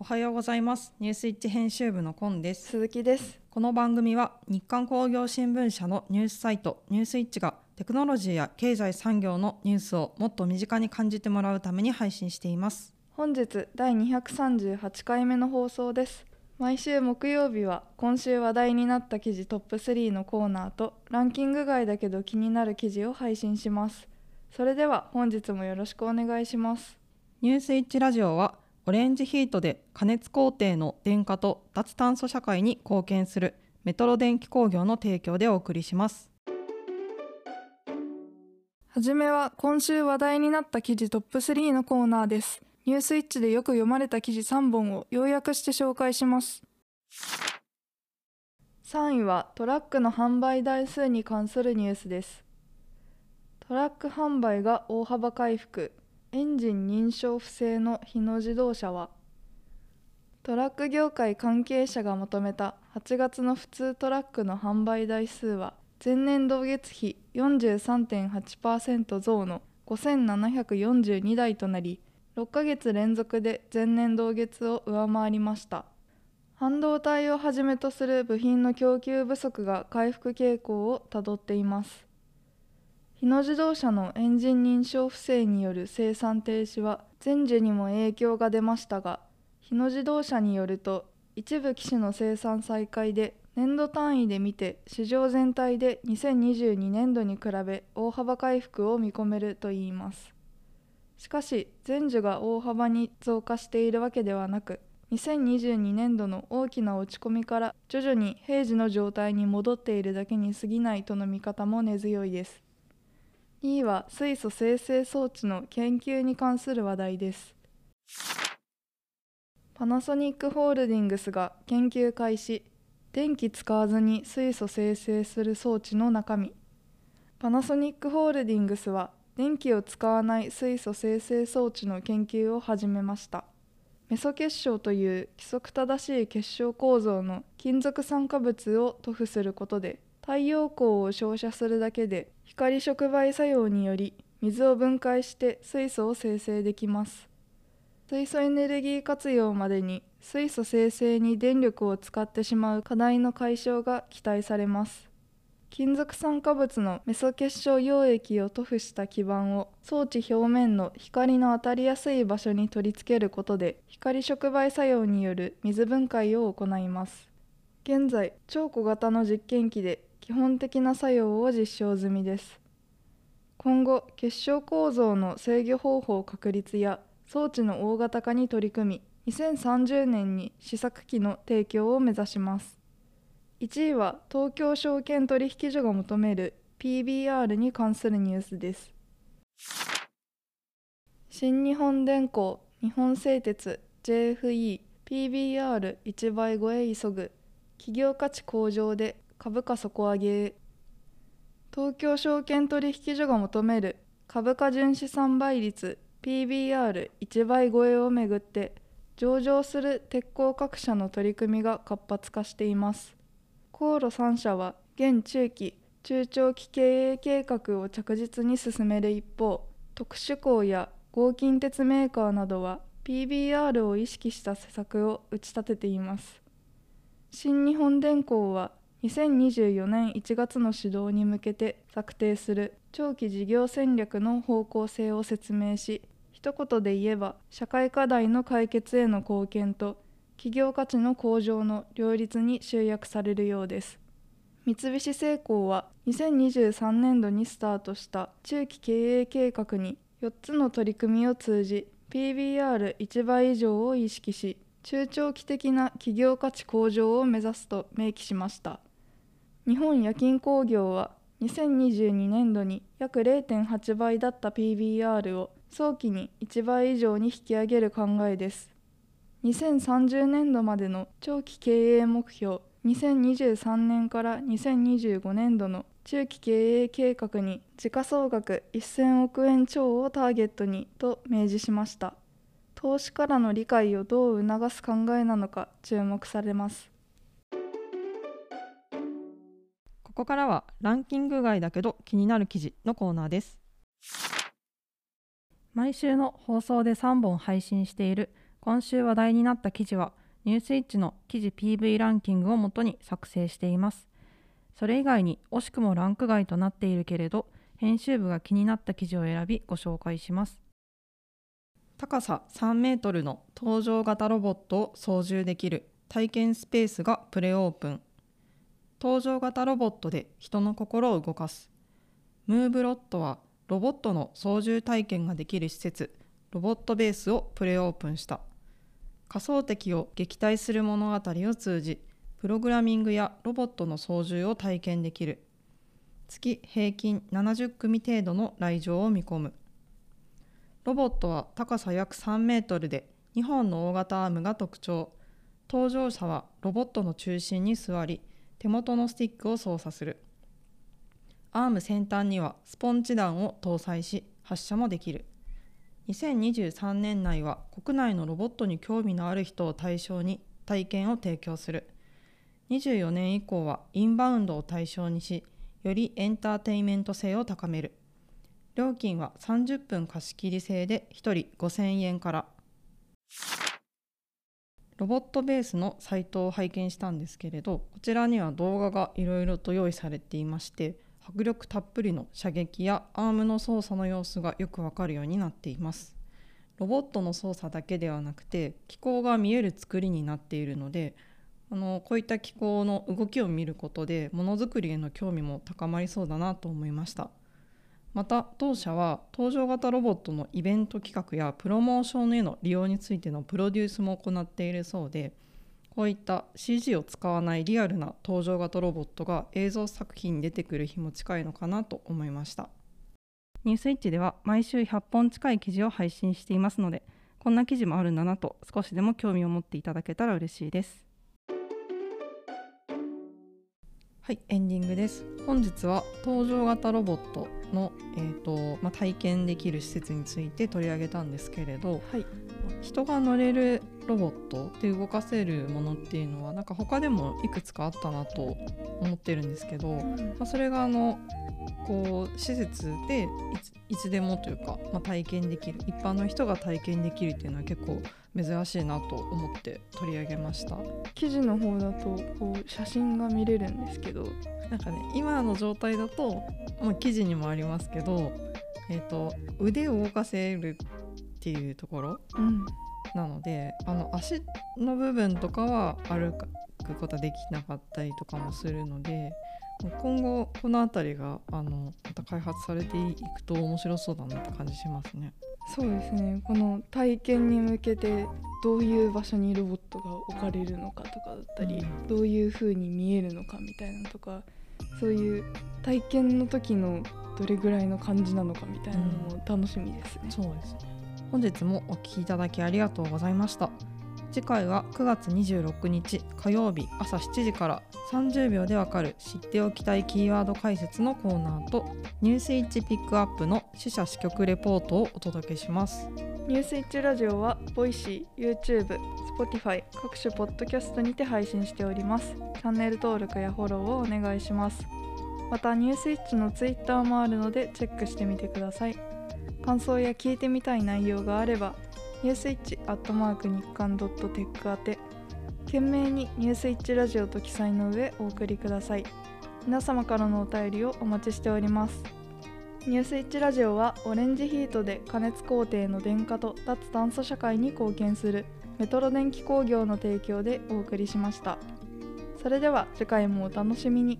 おはようございます。ニュースイッチ編集部のコンです。鈴木です。この番組は日刊工業新聞社のニュースサイトニュースイッチがテクノロジーや経済産業のニュースをもっと身近に感じてもらうために配信しています。本日第238回目の放送です。毎週木曜日は今週話題になった記事トップ3のコーナーとランキング外だけど気になる記事を配信します。それでは本日もよろしくお願いします。ニュースイッチラジオはオレンジヒートで加熱工程の電化と脱炭素社会に貢献するメトロ電気工業の提供でお送りします。はじめは今週話題になった記事トップ3のコーナーです。ニュースイッチでよく読まれた記事3本を要約して紹介します。3位はトラックの販売台数に関するニュースです。トラック販売が大幅回復。エンジン認証不正の日野自動車はトラック業界関係者がまとめた8月の普通トラックの販売台数は前年同月比43.8%増の5742台となり6ヶ月連続で前年同月を上回りました。半導体をはじめとする部品の供給不足が回復傾向をたどっています。日野自動車のエンジン認証不正による生産停止は前需にも影響が出ましたが日野自動車によると一部機種の生産再開で年度単位で見て市場全体で2022年度に比べ大幅回復を見込めるといいます。しかし前需が大幅に増加しているわけではなく2022年度の大きな落ち込みから徐々に平時の状態に戻っているだけに過ぎないとの見方も根強いです。2位は水素生成装置の研究に関する話題です。パナソニックホールディングスが研究開始。電気使わずに水素生成する装置の中身。パナソニックホールディングスは電気を使わない水素生成装置の研究を始めました。メソ結晶という規則正しい結晶構造の金属酸化物を塗布することで太陽光を照射するだけで光触媒作用により水を分解して水素を生成できます。水素エネルギー活用までに水素生成に電力を使ってしまう課題の解消が期待されます。金属酸化物のメソ結晶溶液を塗布した基板を装置表面の光の当たりやすい場所に取り付けることで光触媒作用による水分解を行います。現在超小型の実験機で基本的な作用を実証済みです。今後結晶構造の制御方法確立や装置の大型化に取り組み2030年に試作機の提供を目指します。1位は東京証券取引所が求める PBR に関するニュースです。新日本電工日本製鉄 JFE PBR1 倍超え急ぐ企業価値向上で株価底上げ。東京証券取引所が求める株価純資産倍率 PBR1 倍超えをめぐって上場する鉄鋼各社の取り組みが活発化しています。航路3社は現中期中長期経営計画を着実に進める一方特殊鋼や合金鉄メーカーなどは PBR を意識した施策を打ち立てています。新日本電工は2024年1月の始動に向けて策定する長期事業戦略の方向性を説明し一言で言えば社会課題の解決への貢献と企業価値の向上の両立に集約されるようです。三菱製鋼は2023年度にスタートした中期経営計画に4つの取り組みを通じ PBR1 倍以上を意識し中長期的な企業価値向上を目指すと明記しました。日本夜勤工業は2022年度に約0.8倍だった PBR を早期に1倍以上に引き上げる考えです。2030年度までの長期経営目標2023年から2025年度の中期経営計画に時価総額1000億円超をターゲットにと明示しました。投資からの理解をどう促す考えなのか注目されます。こからはランキング外だけど気になる記事のコーナーです。毎週の放送で3本配信している今週話題になった記事はニュースイッチの記事 PV ランキングをもとに作成しています。それ以外に惜しくもランク外となっているけれど編集部が気になった記事を選びご紹介します。高さ3メートルの搭乗型ロボットを操縦できる体験スペースがプレオープン。搭乗型ロボットで人の心を動かす。ムーブロットはロボットの操縦体験ができる施設ロボットベースをプレオープンした。仮想敵を撃退する物語を通じプログラミングやロボットの操縦を体験できる。月平均70組程度の来場を見込む。ロボットは高さ約3メートルで2本の大型アームが特徴。搭乗者はロボットの中心に座り手元のスティックを操作する。アーム先端にはスポンジ弾を搭載し発射もできる。2023年内は国内のロボットに興味のある人を対象に体験を提供する。24年以降はインバウンドを対象にしよりエンターテインメント性を高める。料金は30分貸し切り制で1人5000円から。ロボットベースのサイトを拝見したんですけれどこちらには動画がいろいろと用意されていまして迫力たっぷりの射撃やアームの操作の様子がよくわかるようになっています。ロボットの操作だけではなくて機構が見える作りになっているのであのこういった機構の動きを見ることでものづくりへの興味も高まりそうだなと思いました。また当社は搭乗型ロボットのイベント企画やプロモーションへの利用についてのプロデュースも行っているそうでこういった CG を使わないリアルな搭乗型ロボットが映像作品に出てくる日も近いのかなと思いました。ニュースイッチでは毎週100本近い記事を配信していますのでこんな記事もあるんだなと少しでも興味を持っていただけたら嬉しいです。はいエンディングです。本日は搭乗型ロボットの、えーとまあ、体験できる施設について取り上げたんですけれど、はい、人が乗れるロボットで動かせるものっていうのはなんか他でもいくつかあったなと思ってるんですけど、まあ、それがあのこう施設でいつでもというか、まあ、体験できる。一般の人が体験できるっていうのは結構珍しいなと思って取り上げました。記事の方だとこう写真が見れるんですけど。なんかね今の状態だと、まあ、記事にもありますけど、えーと、腕を動かせるっていうところ、うん、なのであの足の部分とかは歩くことはできなかったりとかもするので今後この辺りがあのまた開発されていくと面白そうだなって感じしますね。そうですねこの体験に向けてどういう場所にロボットが置かれるのかとかだったり、うん、どういう風に見えるのかみたいなとかそういう体験の時のどれぐらいの感じなのかみたいなのも楽しみですね。うん、そうですね本日もお聞きいただきありがとうございました。次回は9月26日火曜日朝7時から30秒でわかる知っておきたいキーワード解説のコーナーとニュースイッチピックアップの死者支局レポートをお届けしますニュースイッチラジオは Voicy、YouTube、Spotify 各種ポッドキャストにて配信しております。チャンネル登録やフォローをお願いします。またニュースイッチの Twitter もあるのでチェックしてみてください。感想や聞いてみたい内容があればニュースイッチアットマーク日刊ドットテック宛て懸命にニュースイッチラジオと記載の上お送りください。皆様からのお便りをお待ちしております。ニュースイッチラジオはオレンジヒートで加熱工程の電化と脱炭素社会に貢献するメトロ電気工業の提供でお送りしました。それでは次回もお楽しみに。